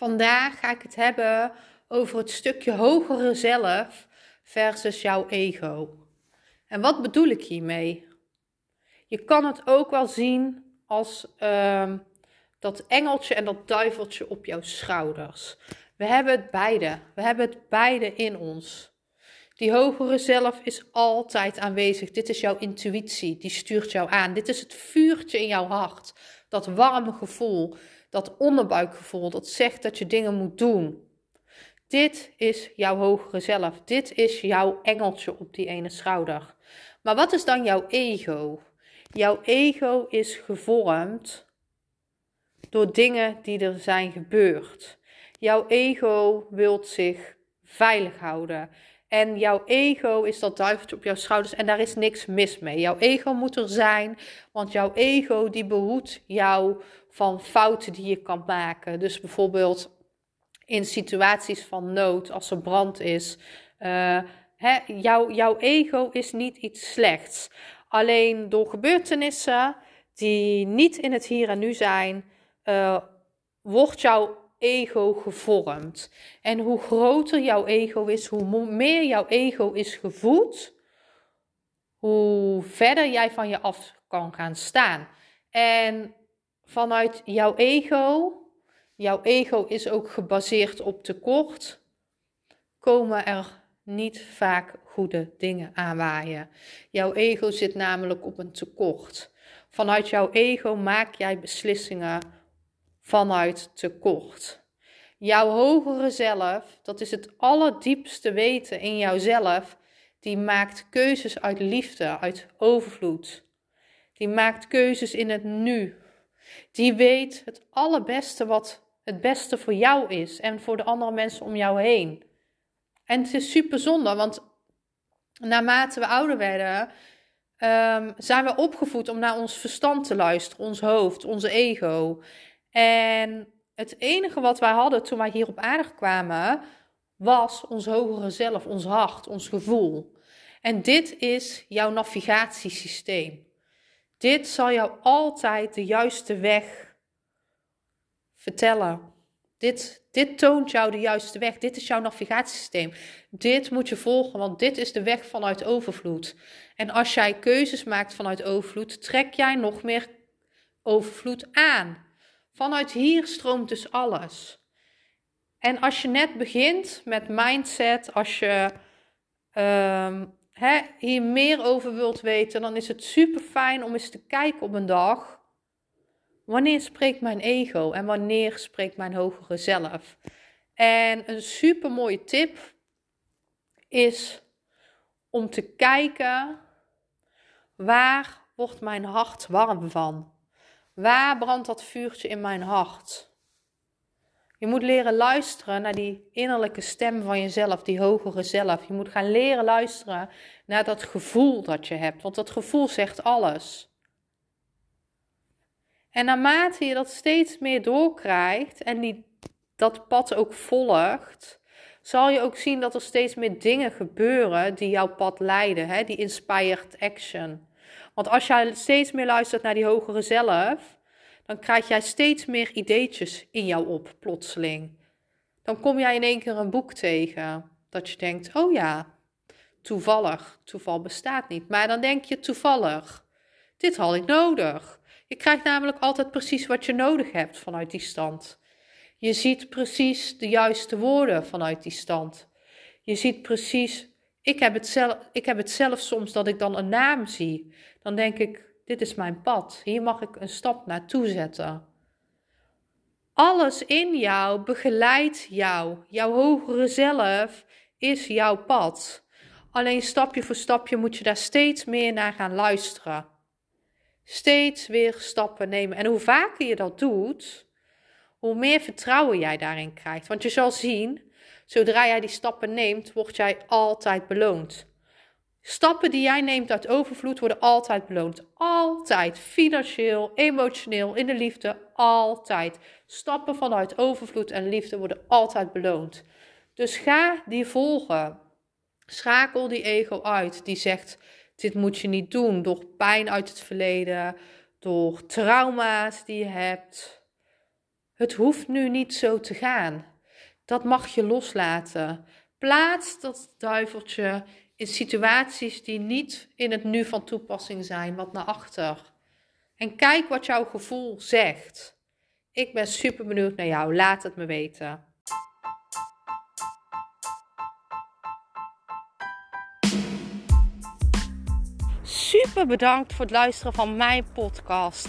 Vandaag ga ik het hebben over het stukje hogere zelf versus jouw ego. En wat bedoel ik hiermee? Je kan het ook wel zien als uh, dat engeltje en dat duiveltje op jouw schouders. We hebben het beide. We hebben het beide in ons. Die hogere zelf is altijd aanwezig. Dit is jouw intuïtie, die stuurt jou aan. Dit is het vuurtje in jouw hart. Dat warme gevoel, dat onderbuikgevoel, dat zegt dat je dingen moet doen. Dit is jouw hogere zelf. Dit is jouw engeltje op die ene schouder. Maar wat is dan jouw ego? Jouw ego is gevormd door dingen die er zijn gebeurd. Jouw ego wilt zich veilig houden. En jouw ego is dat duiveltje op jouw schouders en daar is niks mis mee. Jouw ego moet er zijn, want jouw ego die behoedt jou van fouten die je kan maken. Dus bijvoorbeeld in situaties van nood, als er brand is. Uh, hè, jouw, ego is niet iets slechts. Alleen door gebeurtenissen die niet in het hier en nu zijn, uh, wordt jouw ego gevormd. En hoe groter jouw ego is, hoe meer jouw ego is gevoed, hoe verder jij van je af kan gaan staan. En vanuit jouw ego, jouw ego is ook gebaseerd op tekort, komen er niet vaak goede dingen aanwaaien. Jouw ego zit namelijk op een tekort. Vanuit jouw ego maak jij beslissingen vanuit tekort. Jouw hogere zelf, dat is het allerdiepste weten in jouzelf, die maakt keuzes uit liefde, uit overvloed. Die maakt keuzes in het nu. Die weet het allerbeste wat het beste voor jou is en voor de andere mensen om jou heen. En het is super zonde, want naarmate we ouder werden, um, zijn we opgevoed om naar ons verstand te luisteren, ons hoofd, onze ego. En het enige wat wij hadden toen wij hier op aarde kwamen, was ons hogere zelf, ons hart, ons gevoel. En dit is jouw navigatiesysteem. Dit zal jou altijd de juiste weg vertellen. Dit, dit toont jou de juiste weg. Dit is jouw navigatiesysteem. Dit moet je volgen, want dit is de weg vanuit overvloed. En als jij keuzes maakt vanuit overvloed, trek jij nog meer overvloed aan. Vanuit hier stroomt dus alles. En als je net begint met mindset, als je um, hier meer over wilt weten, dan is het super fijn om eens te kijken op een dag. Wanneer spreekt mijn ego en wanneer spreekt mijn hogere zelf? En een super mooie tip is om te kijken waar wordt mijn hart warm van? Waar brandt dat vuurtje in mijn hart? Je moet leren luisteren naar die innerlijke stem van jezelf, die hogere zelf. Je moet gaan leren luisteren naar dat gevoel dat je hebt, want dat gevoel zegt alles. En naarmate je dat steeds meer doorkrijgt en die, dat pad ook volgt, zal je ook zien dat er steeds meer dingen gebeuren die jouw pad leiden, hè? die inspired action. Want als jij steeds meer luistert naar die hogere zelf, dan krijg jij steeds meer ideetjes in jou op, plotseling. Dan kom jij in één keer een boek tegen dat je denkt: oh ja, toevallig. Toeval bestaat niet. Maar dan denk je toevallig. Dit had ik nodig. Je krijgt namelijk altijd precies wat je nodig hebt vanuit die stand. Je ziet precies de juiste woorden vanuit die stand. Je ziet precies ik heb, het zelf, ik heb het zelf soms dat ik dan een naam zie. Dan denk ik, dit is mijn pad. Hier mag ik een stap naartoe zetten. Alles in jou begeleidt jou. Jouw hogere zelf is jouw pad. Alleen stapje voor stapje moet je daar steeds meer naar gaan luisteren. Steeds weer stappen nemen. En hoe vaker je dat doet, hoe meer vertrouwen jij daarin krijgt. Want je zal zien, zodra jij die stappen neemt, word jij altijd beloond. Stappen die jij neemt uit overvloed worden altijd beloond. Altijd. Financieel, emotioneel, in de liefde. Altijd. Stappen vanuit overvloed en liefde worden altijd beloond. Dus ga die volgen. Schakel die ego uit die zegt: dit moet je niet doen door pijn uit het verleden, door trauma's die je hebt. Het hoeft nu niet zo te gaan. Dat mag je loslaten. Plaats dat duiveltje in situaties die niet in het nu van toepassing zijn, wat naar achter. En kijk wat jouw gevoel zegt. Ik ben super benieuwd naar jou. Laat het me weten. Super bedankt voor het luisteren van mijn podcast.